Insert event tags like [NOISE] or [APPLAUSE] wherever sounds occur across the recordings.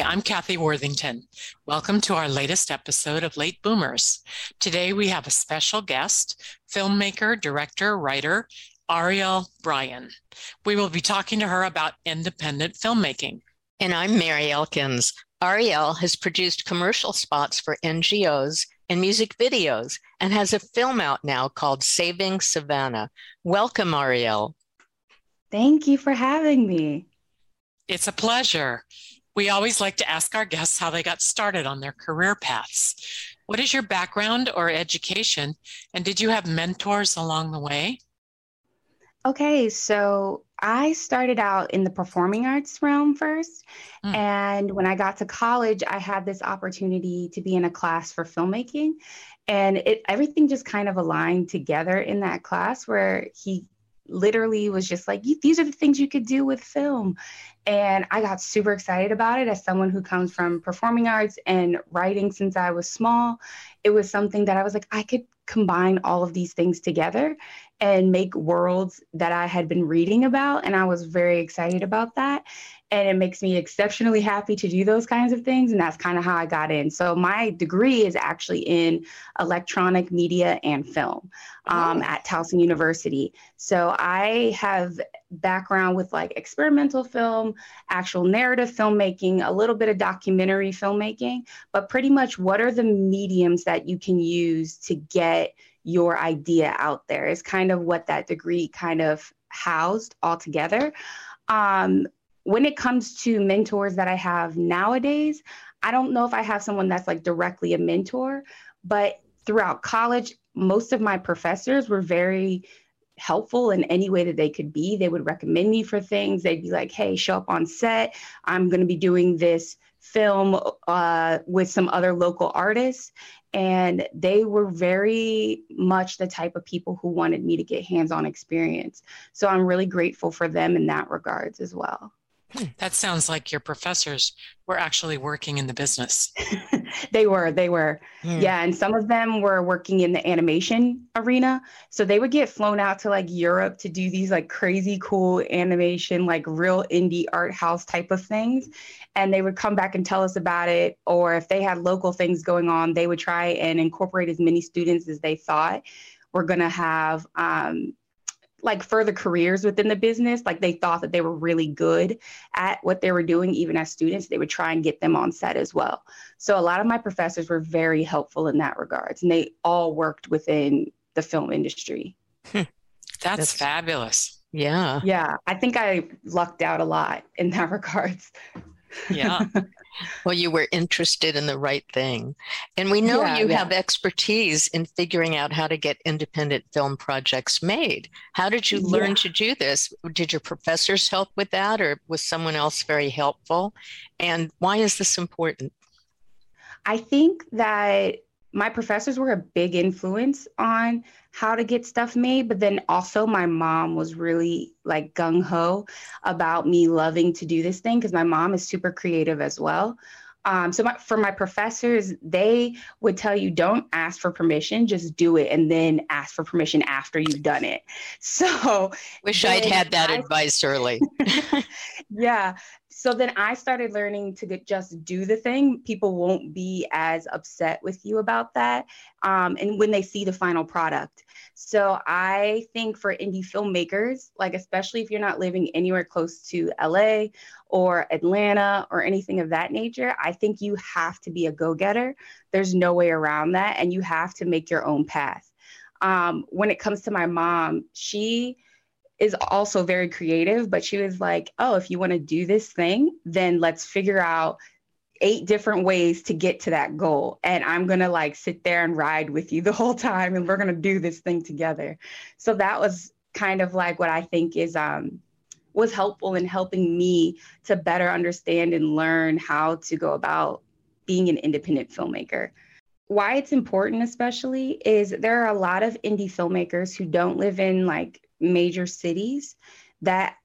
Hi, I'm Kathy Worthington. Welcome to our latest episode of Late Boomers. Today we have a special guest, filmmaker, director, writer, Aurielle Bryan. We will be talking to her about independent filmmaking. And I'm Mary Elkins. Aurielle has produced commercial spots for NGOs and music videos and has a film out now called Saving Savanna. Welcome, Aurielle. Thank you for having me. It's a pleasure. We always like to ask our guests how they got started on their career paths. What is your background or education? And did you have mentors along the way? Okay, so I started out in the performing arts realm first. Mm. And when I got to college, I had this opportunity to be in a class for filmmaking. And it everything just kind of aligned together in that class where he literally was just like, these are the things you could do with film. And I got super excited about it as someone who comes from performing arts and writing since I was small. It was something that I was like, I could combine all of these things together and make worlds that I had been reading about. And I was very excited about that and it makes me exceptionally happy to do those kinds of things and that's kind of how i got in. So my degree is actually in electronic media and film um, oh. at towson university. So i have background with like experimental film actual narrative filmmaking a little bit of documentary filmmaking but pretty much what are the mediums that you can use to get your idea out there is kind of what that degree kind of housed all together um, when it comes to mentors that I have nowadays, I don't know if I have someone that's like directly a mentor, but throughout college, most of my professors were very helpful in any way that they could be. They would recommend me for things. They'd be like, hey, show up on set. I'm going to be doing this film uh, with some other local artists. And they were very much the type of people who wanted me to get hands on experience. So I'm really grateful for them in that regards as well. That sounds like your professors were actually working in the business. [LAUGHS] they were, they were. Mm. Yeah. And some of them were working in the animation arena. So they would get flown out to like Europe to do these like crazy cool animation, like real indie art house type of things. And they would come back and tell us about it. Or if they had local things going on, they would try and incorporate as many students as they thought were going to have um, like further careers within the business like they thought that they were really good at what they were doing even as students they would try and get them on set as well. So a lot of my professors were very helpful in that regards and they all worked within the film industry. Hmm. that's, that's fabulous. Yeah. Yeah i think i lucked out a lot in that [LAUGHS] regards. Yeah well, you were interested in the right thing. And we know yeah, you yeah. have expertise in figuring out how to get independent film projects made. How did you learn yeah. to do this? Did your professors help with that, or was someone else very helpful? And why is this important? I think that my professors were a big influence on how to get stuff made but then also my mom was really like gung ho about me loving to do this thing because my mom is super creative as well. Um, so my, for my professors they would tell you don't ask for permission just do it and then ask for permission after you've done it. [LAUGHS] So wish i'd had that I, advice early [LAUGHS] yeah so then I started learning to get, just do the thing. People won't be as upset with you about that. Um, and when they see the final product. So I think for indie filmmakers, like especially if you're not living anywhere close to LA or Atlanta or anything of that nature, I think you have to be a go getter. There's no way around that. And you have to make your own path. Um, when it comes to my mom, she is also very creative, but she was like, oh, if you want to do this thing, then let's figure out eight different ways to get to that goal. And I'm going to like sit there and ride with you the whole time and we're going to do this thing together. So that was kind of like what I think is um was helpful in helping me to better understand and learn how to go about being an independent filmmaker. Why it's important, especially, is there are a lot of indie filmmakers who don't live in like major cities that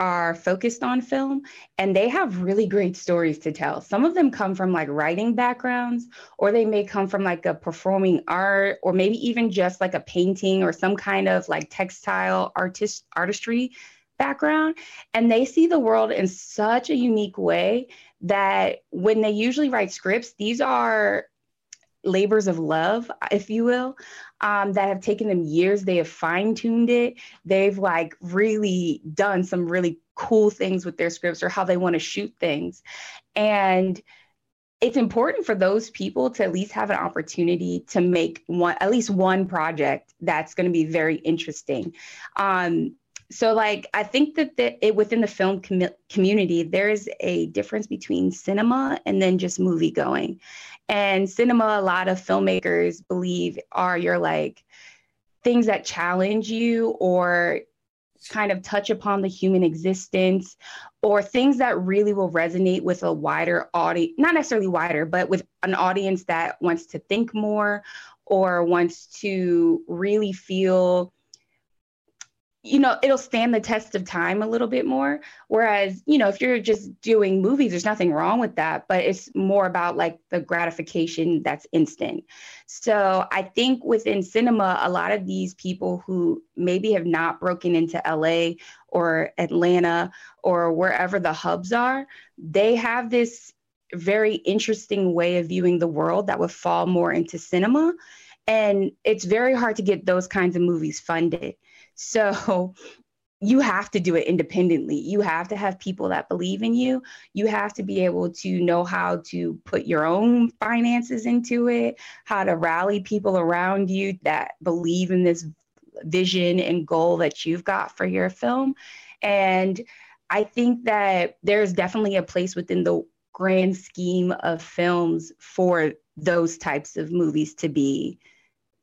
are focused on film and they have really great stories to tell. Some of them come from like writing backgrounds or they may come from like a performing art or maybe even just like a painting or some kind of like textile artist artistry background and they see the world in such a unique way that when they usually write scripts these are labors of love if you will um, that have taken them years. They have fine-tuned it. They've like really done some really cool things with their scripts or how they want to shoot things. And it's important for those people to at least have an opportunity to make one at least one project that's going to be very interesting. Um, so like i think that the, it, within the film com- community there is a difference between cinema and then just movie going. And cinema a lot of filmmakers believe are your like things that challenge you or kind of touch upon the human existence or things that really will resonate with a wider audience not necessarily wider but with an audience that wants to think more or wants to really feel you know it'll stand the test of time a little bit more. Whereas you know if you're just doing movies there's nothing wrong with that but it's more about like the gratification that's instant. So i think within cinema a lot of these people who maybe have not broken into la or atlanta or wherever the hubs are they have this very interesting way of viewing the world that would fall more into cinema. And it's very hard to get those kinds of movies funded so [LAUGHS] you have to do it independently. You have to have people that believe in you. You have to be able to know how to put your own finances into it, how to rally people around you that believe in this vision and goal that you've got for your film. And I think that there's definitely a place within the grand scheme of films for those types of movies to be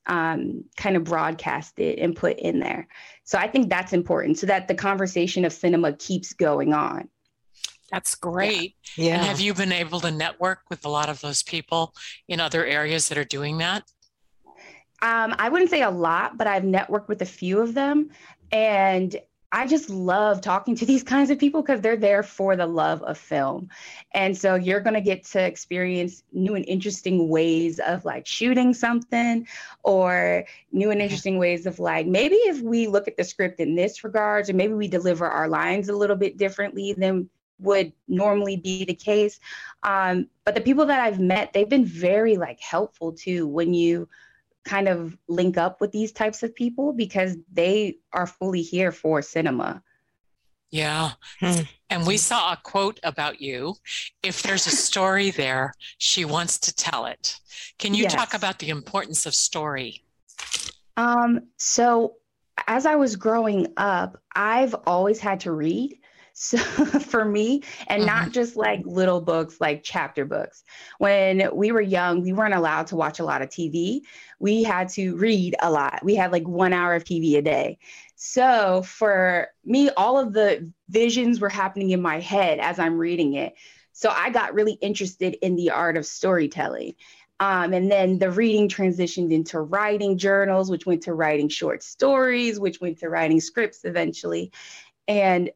um, kind of broadcasted and put in there. So I think that's important so that the conversation of cinema keeps going on. That's great. Yeah. And have you been able to network with a lot of those people in other areas that are doing that? Um, I wouldn't say a lot, but I've networked with a few of them. And I just love talking to these kinds of people because they're there for the love of film. And so you're going to get to experience new and interesting ways of like shooting something or new and interesting ways of like maybe if we look at the script in this regards or maybe we deliver our lines a little bit differently than would normally be the case. Um, but the people that I've met, they've been very like helpful too when you kind of link up with these types of people because they are fully here for cinema. Yeah. Hmm. And we saw a quote about you. If there's a story there, she wants to tell it. Can you yes. talk about the importance of story? Um, so as I was growing up, I've always had to read. So [LAUGHS] for me, and mm-hmm. not just like little books, like chapter books. When we were young, we weren't allowed to watch a lot of TV. We had to read a lot. We had like one hour of TV a day. So for me, all of the visions were happening in my head as I'm reading it. So I got really interested in the art of storytelling. Um, and then the reading transitioned into writing journals, which went to writing short stories, which went to writing scripts eventually. And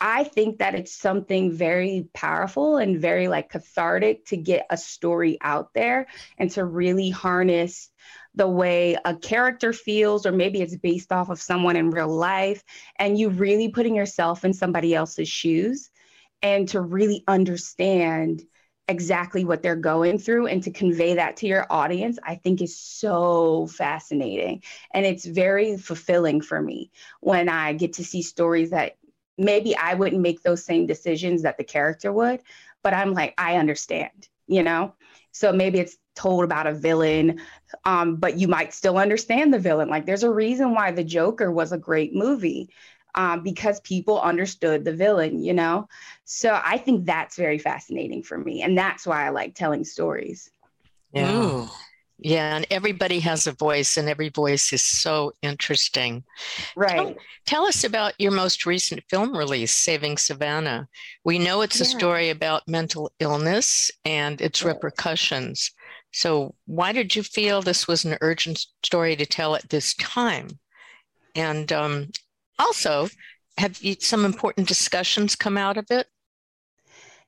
I think that it's something very powerful and very like cathartic to get a story out there and to really harness the way a character feels, or maybe it's based off of someone in real life, and you really putting yourself in somebody else's shoes and to really understand exactly what they're going through and to convey that to your audience, I think is so fascinating. And it's very fulfilling for me when I get to see stories that maybe I wouldn't make those same decisions that the character would, but I'm like, I understand, you know? So maybe it's told about a villain, um, but you might still understand the villain. Like there's a reason why The Joker was a great movie. Um, because people understood the villain, you know? So I think that's very fascinating for me. And that's why I like telling stories. Yeah. Ooh. Yeah, and everybody has a voice, and every voice is so interesting. Right. Tell, tell us about your most recent film release, Saving Savanna. We know it's yeah. a story about mental illness and its right. repercussions. So, why did you feel this was an urgent story to tell at this time? And um, also, have you, some important discussions come out of it?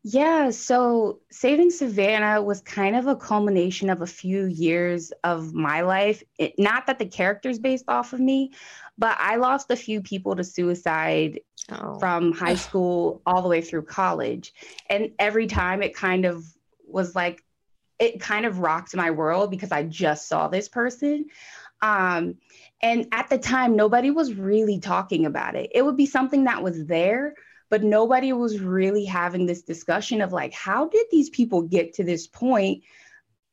Yeah, so Saving Savanna was kind of a culmination of a few years of my life. It, not that the character's based off of me, but I lost a few people to suicide oh. from high school all the way through college. And every time it kind of was like, it kind of rocked my world because I just saw this person. Um, and at the time, nobody was really talking about it. It would be something that was there, but nobody was really having this discussion of like how did these people get to this point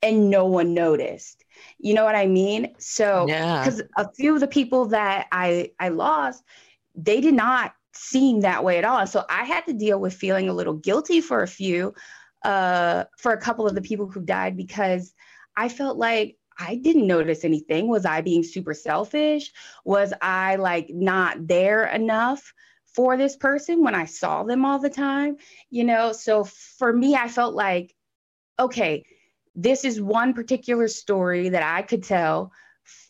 and no one noticed you know what i mean so because yeah. a few of the people that i i lost they did not seem that way at all so i had to deal with feeling a little guilty for a few uh for a couple of the people who died because i felt like I didn't notice anything. Was I being super selfish? Was I like not there enough? For this person when I saw them all the time, you know? So for me, I felt like, okay, this is one particular story that I could tell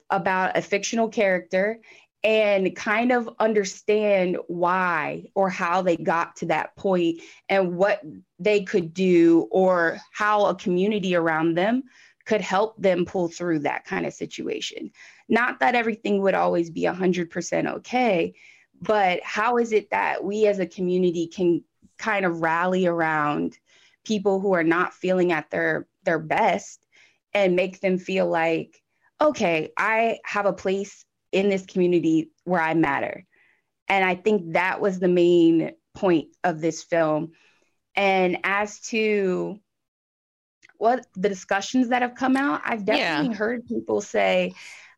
about a fictional character and kind of understand why or how they got to that point and what they could do or how a community around them could help them pull through that kind of situation. Not that everything would always be 100% okay, but how is it that we as a community can kind of rally around people who are not feeling at their their best and make them feel like okay i have a place in this community where i matter and i think that was the main point of this film and as to what the discussions that have come out i've definitely yeah. heard people say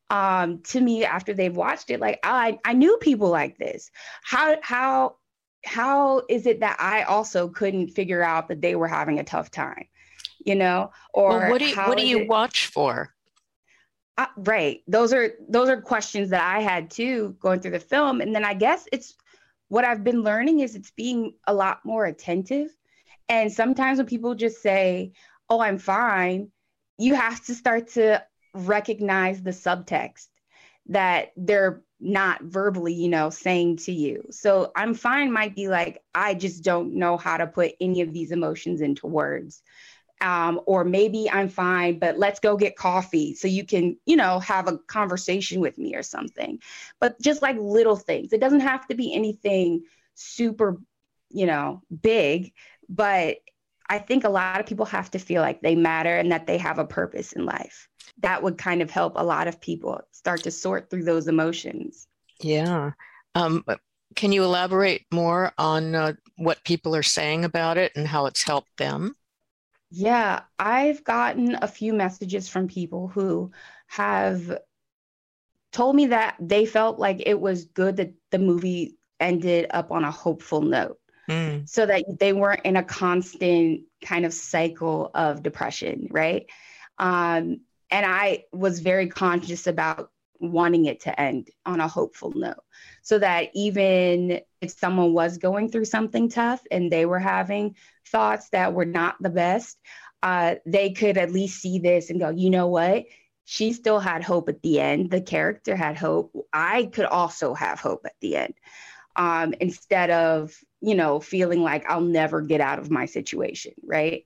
um, to me after they've watched it, like I, I knew people like this. How, how, how is it that I also couldn't figure out that they were having a tough time, you know? Or well, what do you, what do you it, watch for? Uh, right. Those are those are questions that I had too going through the film, and then I guess it's what I've been learning is it's being a lot more attentive. And sometimes when people just say, "Oh, I'm fine," you have to start to recognize the subtext that they're not verbally, you know, saying to you. So I'm fine might be like, I just don't know how to put any of these emotions into words. Um, or maybe I'm fine, but let's go get coffee so you can, you know, have a conversation with me or something. But just like little things, it doesn't have to be anything super, you know, big, but I think a lot of people have to feel like they matter and that they have a purpose in life that would kind of help a lot of people start to sort through those emotions. Yeah. Um, can you elaborate more on uh, what people are saying about it and how it's helped them? Yeah, I've gotten a few messages from people who have told me that they felt like it was good that the movie ended up on a hopeful note mm. so that they weren't in a constant kind of cycle of depression, right? Um, and I was very conscious about wanting it to end on a hopeful note so that even if someone was going through something tough and they were having thoughts that were not the best, uh, they could at least see this and go, you know what? She still had hope at the end. The character had hope. I could also have hope at the end. Um, instead of, you know, feeling like I'll never get out of my situation, right?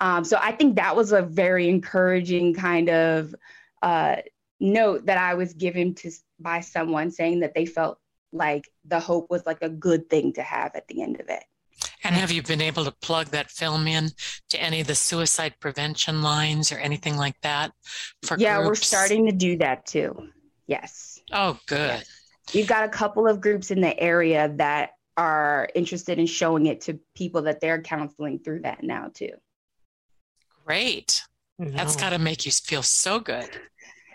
Um, so I think that was a very encouraging kind of uh, note that I was given to by someone saying that they felt like the hope was like a good thing to have at the end of it. And have you been able to plug that film in to any of the suicide prevention lines or anything like that for Yeah, groups? we're starting to do that too. Yes. Oh, good. We've got a couple of groups in the area that are interested in showing it to people that they're counseling through that now too. Great. Mm-hmm. That's got to make you feel so good.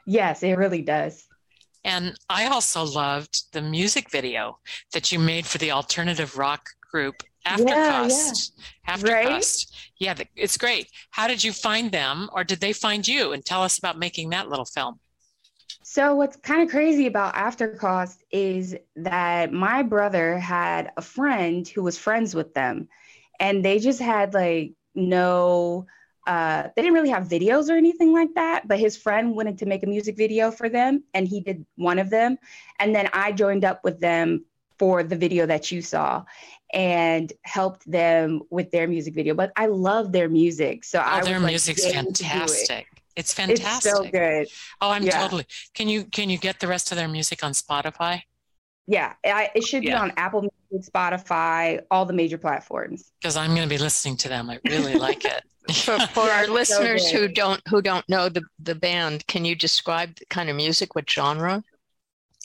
Yes, it really does. And I also loved the music video that you made for the alternative rock group After Yeah, yeah. After right? Yeah, it's great. How did you find them or did they find you? And tell us about making that little film. So what's kind of crazy about Aftercost is that my brother had a friend who was friends with them and they just had like no uh, they didn't really have videos or anything like that, but his friend wanted to make a music video for them and he did one of them. And then I joined up with them for the video that you saw and helped them with their music video. But I love their music. So oh, I their music's like, fantastic. It. It's fantastic. It's so good. Oh, I'm yeah. totally. Can you can you get the rest of their music on Spotify? Yeah, I, it should be yeah. on Apple Music, Spotify, all the major platforms. Because I'm going to be listening to them. I really like it. [LAUGHS] for, for our [LAUGHS] listeners so who don't who don't know the the band, can you describe the kind of music? What genre?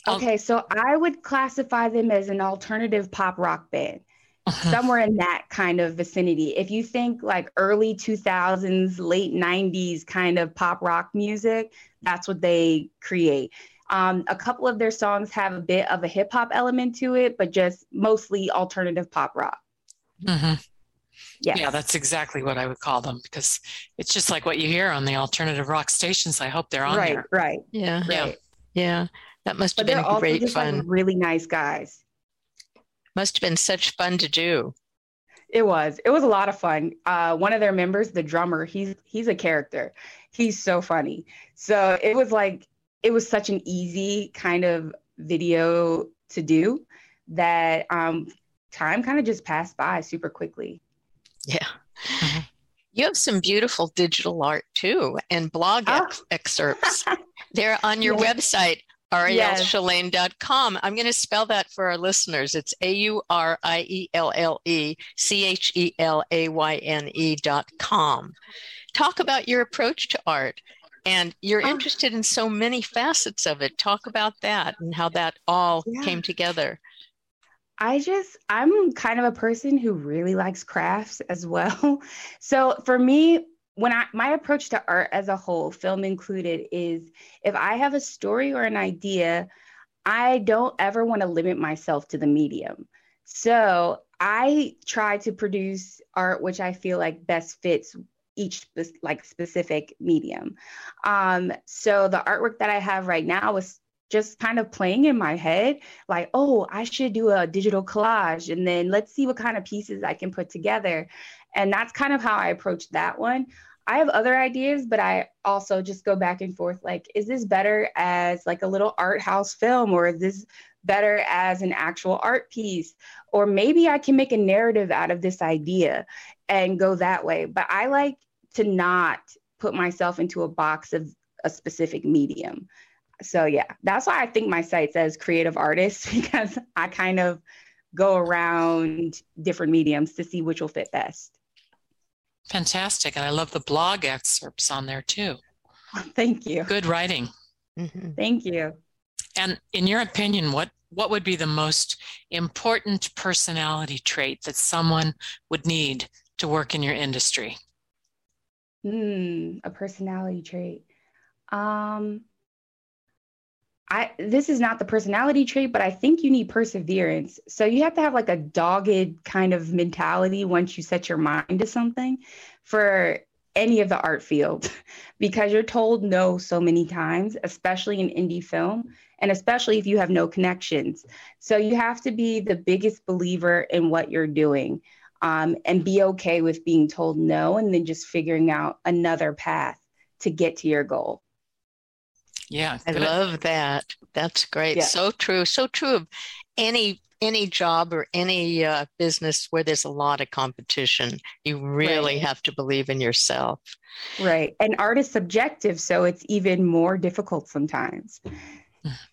Okay, so I would classify them as an alternative pop rock band. Uh-huh. somewhere in that kind of vicinity. If you think like early 2000s, late 90s kind of pop rock music, that's what they create. Um, a couple of their songs have a bit of a hip hop element to it, but just mostly alternative pop rock. Mm-hmm. Yes. Yeah, that's exactly what I would call them because it's just like what you hear on the alternative rock stations. I hope they're on right, there. Right, Yeah, yeah, yeah. That must have but been great fun. Like really nice guys. Must have been such fun to do. It was. It was a lot of fun. Uh, one of their members, the drummer, he's he's a character. He's so funny. So it was like it was such an easy kind of video to do that um, time kind of just passed by super quickly. Yeah. Mm-hmm. You have some beautiful digital art too and blog oh. ex- excerpts. [LAUGHS] They're on your yeah. website, auriellechelayne.com. I'm going to spell that for our listeners. It's A U R I E L L E C H E L A Y N E dot com. Talk about your approach to art. And you're oh. interested in so many facets of it. Talk about that and how that all yeah. came together. I just, I'm kind of a person who really likes crafts as well. [LAUGHS] So for me, when I my approach to art as a whole, film included, is if I have a story or an idea, I don't ever want to limit myself to the medium. So I try to produce art which I feel like best fits each like specific medium. Um, so the artwork that I have right now is just kind of playing in my head like oh i should do a digital collage and then let's see what kind of pieces i can put together and that's kind of how I approach that one. I have other ideas, but I also just go back and forth like, is this better as like a little art house film or is this better as an actual art piece? Or maybe I can make a narrative out of this idea and go that way. But I like to not put myself into a box of a specific medium. So yeah, that's why I think my site says creative artist [LAUGHS] because I kind of go around different mediums to see which will fit best. Fantastic. And I love the blog excerpts on there too. [LAUGHS] Thank you. Good writing. Mm-hmm. Thank you. And in your opinion, what, what would be the most important personality trait that someone would need to work in your industry? Hmm, a personality trait. Um, I this is not the personality trait, but I think you need perseverance. So you have to have like a dogged kind of mentality once you set your mind to something for any of the art field [LAUGHS] because you're told no so many times, especially in indie film and especially if you have no connections. So you have to be the biggest believer in what you're doing um, and be okay with being told no and then just figuring out another path to get to your goal. Yeah. I love that. That's great. Yeah. So true. So true of any any job or any uh, business where there's a lot of competition. You really right. have to believe in yourself. Right. And art is subjective, so it's even more difficult sometimes. [SIGHS]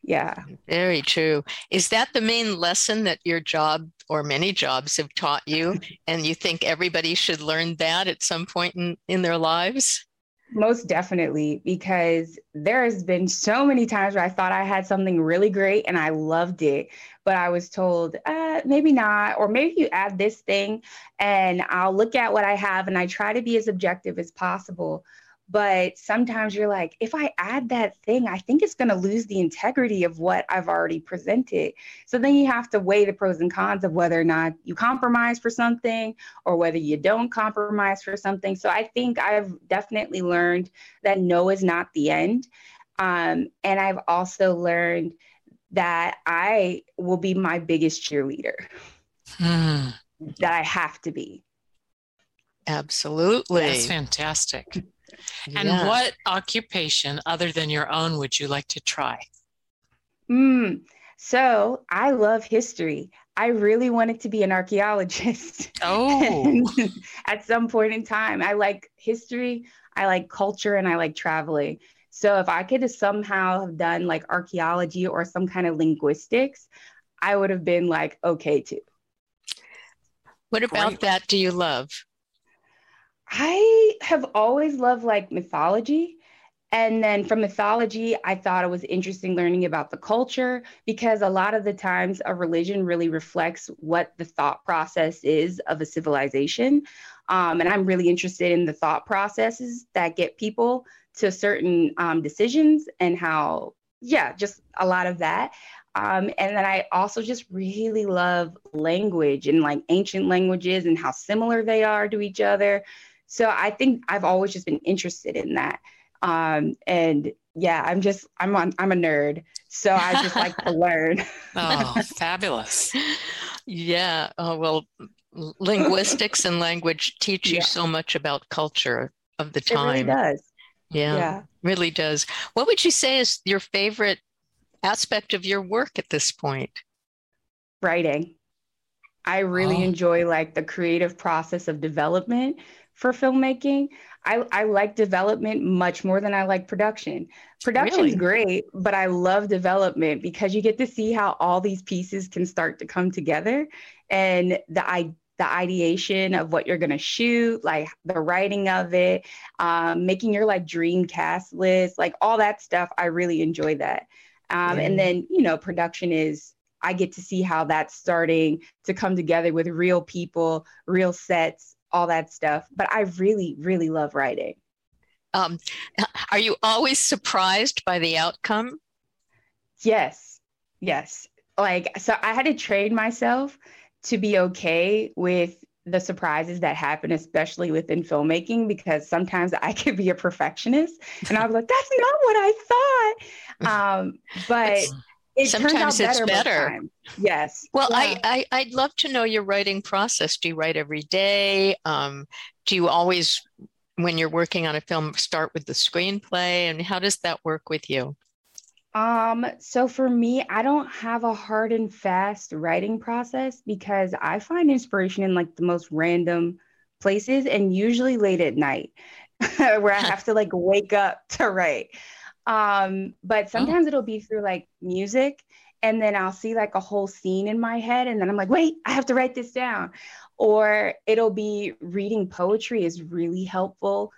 Yeah. Very true. Is that the main lesson that your job or many jobs have taught you? and you think everybody should learn that at some point in, in their lives? Most definitely, because there has been so many times where I thought I had something really great and I loved it, but I was told, uh, maybe not, or maybe you add this thing and I'll look at what I have and I try to be as objective as possible. But sometimes you're like, if I add that thing, I think it's going to lose the integrity of what I've already presented. So then you have to weigh the pros and cons of whether or not you compromise for something or whether you don't compromise for something. So I think I've definitely learned that no is not the end. Um, and I've also learned that I will be my biggest cheerleader, hmm. that I have to be. Absolutely. That's fantastic. And yeah. what occupation other than your own would you like to try? Mm, so I love history. I really wanted to be an archaeologist. Oh. [LAUGHS] at some point in time, I like history, I like culture, and I like traveling. So if I could have somehow have done like archaeology or some kind of linguistics, I would have been like, okay, too. What about Great. that do you love? I have always loved like mythology. And then from mythology, I thought it was interesting learning about the culture because a lot of the times a religion really reflects what the thought process is of a civilization. Um, and I'm really interested in the thought processes that get people to certain um, decisions and how, yeah, just a lot of that. Um, and then I also just really love language and like ancient languages and how similar they are to each other. So I think I've always just been interested in that. Um, and yeah, I'm just I'm on I'm a nerd, so I just like to [LAUGHS] learn. oh, fabulous! Yeah. Oh well, linguistics and language teach you yeah. so much about culture of the time. It really does. Yeah, yeah, really does. What would you say is your favorite aspect of your work at this point? Writing. I really oh. enjoy like the creative process of development for filmmaking. I, I like development much more than I like production. Production's really? great, but I love development because you get to see how all these pieces can start to come together and the I the ideation of what you're going to shoot, like the writing of it, um, making your like dream cast list, like all that stuff. I really enjoy that. Um, yeah. And then, you know, production is, I get to see how that's starting to come together with real people, real sets, all that stuff. But I really, really love writing. Um, are you always surprised by the outcome? Yes, yes. Like, so I had to train myself to be okay with the surprises that happen, especially within filmmaking, because sometimes I [LAUGHS] could be a perfectionist and I was like, that's not what I thought. [LAUGHS] Um, but it sometimes better it's better. Yes. Well, yeah. I, I would love to know your writing process. Do you write every day? Um, do you always, when you're working on a film, start with the screenplay? And how does that work with you? Um, so for me, I don't have a hard and fast writing process because I find inspiration in like the most random places and usually late at night [LAUGHS] where I [LAUGHS] have to like wake up to write. Um, but oh. sometimes oh. it'll be through like music and then I'll see like a whole scene in my head and then I'm like, wait, I have to write this down. Or it'll be reading poetry is really helpful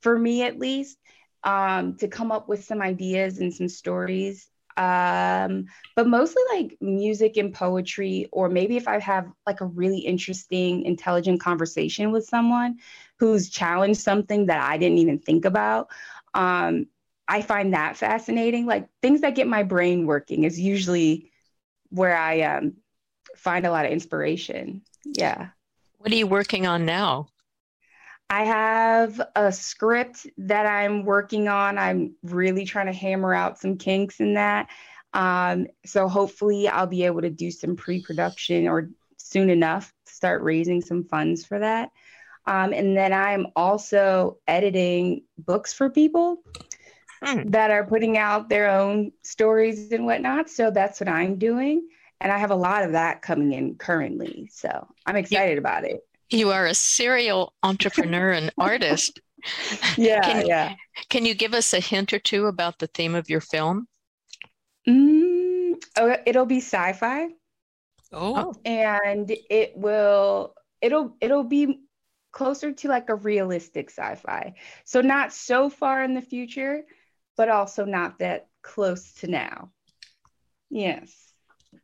for me at least um, to come up with some ideas and some stories. Um, but mostly like music and poetry, or maybe if I have like a really interesting, intelligent conversation with someone who's challenged something that I didn't even think about. Um, I find that fascinating. Like things that get my brain working is usually where I um, find a lot of inspiration. Yeah. What are you working on now? I have a script that I'm working on. I'm really trying to hammer out some kinks in that. Um, so hopefully, I'll be able to do some pre production or soon enough start raising some funds for that. Um, and then I'm also editing books for people hmm. that are putting out their own stories and whatnot. So that's what I'm doing. And I have a lot of that coming in currently. So I'm excited about it. You are a serial entrepreneur and [LAUGHS] artist. Yeah, can, yeah. Can you give us a hint or two about the theme of your film? Mm, oh, it'll be sci-fi. Oh. And it will it'll it'll be closer to like a realistic sci-fi. So not so far in the future, but also not that close to now. Yes.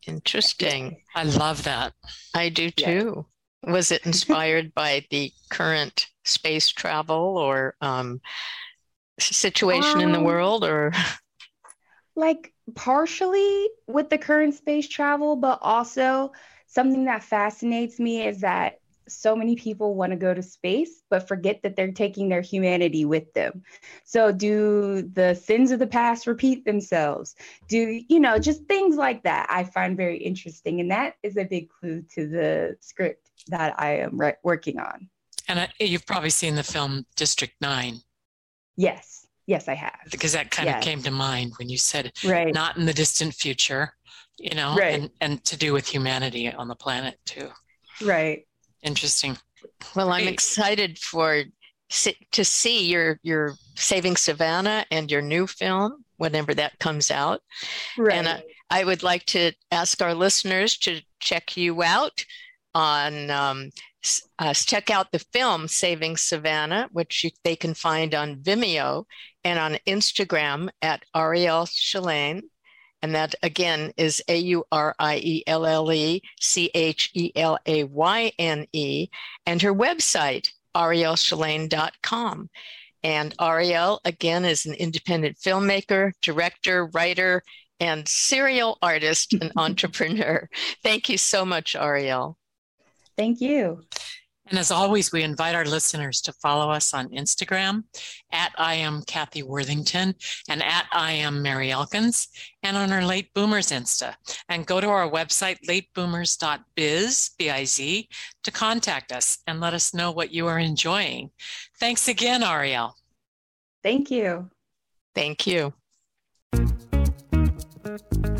Interesting. I love that. I do too. Yeah. Was it inspired [LAUGHS] by the current space travel or um, situation um, in the um, world or like partially with the current space travel but also something that fascinates me is that so many people want to go to space but forget that they're taking their humanity with them. So do the sins of the past repeat themselves? Do you know just things like that i find very interesting and that is a big clue to the script that i am re- working on. And I, you've probably seen the film district 9 yes. Yes i have. Because that kind yes. of came to mind when you said right. not in the distant future you know right. and, and to do with humanity on the planet too. Right Interesting. Well, I'm excited for to see your your Saving Savanna and your new film whenever that comes out. Right. And I, I would like to ask our listeners to check you out on um, uh, check out the film Saving Savanna, which you, they can find on Vimeo and on Instagram at Aurielle Chelayne. And that again is A U R I E L L E C H E L A Y N E, and her website, auriellechelayne.com. And Aurielle, again, is an independent filmmaker, director, writer, and serial artist and [LAUGHS] entrepreneur. Thank you so much, Aurielle. Thank you. And as always, we invite our listeners to follow us on Instagram at I am Kathy Worthington and at I am Mary Elkins and on our Late Boomers Insta. And go to our website, lateboomers.biz, B-I-Z, to contact us and let us know what you are enjoying. Thanks again, Aurielle. Thank you. Thank you. Thank you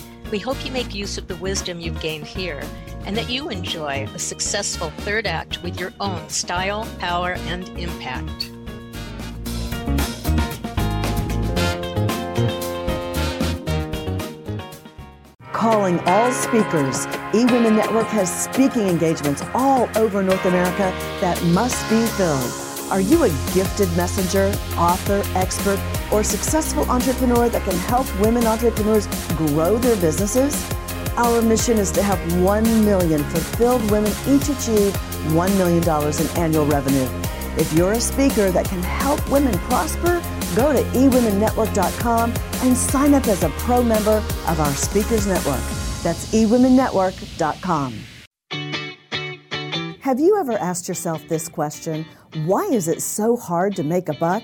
We hope you make use of the wisdom you've gained here and that you enjoy a successful third act with your own style, power, and impact. Calling all speakers, eWomen Network has speaking engagements all over North America that must be filled. Are you a gifted messenger, author, expert, or successful entrepreneur that can help women entrepreneurs grow their businesses? Our mission is to help 1 million fulfilled women each achieve $1 million in annual revenue. If you're a speaker that can help women prosper, go to eWomenNetwork.com and sign up as a pro member of our Speakers Network. That's eWomenNetwork.com. Have you ever asked yourself this question? Why is it so hard to make a buck?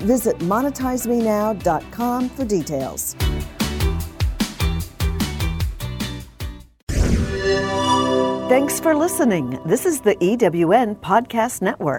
Visit monetizemenow.com for details. Thanks for listening. This is the EWN Podcast Network.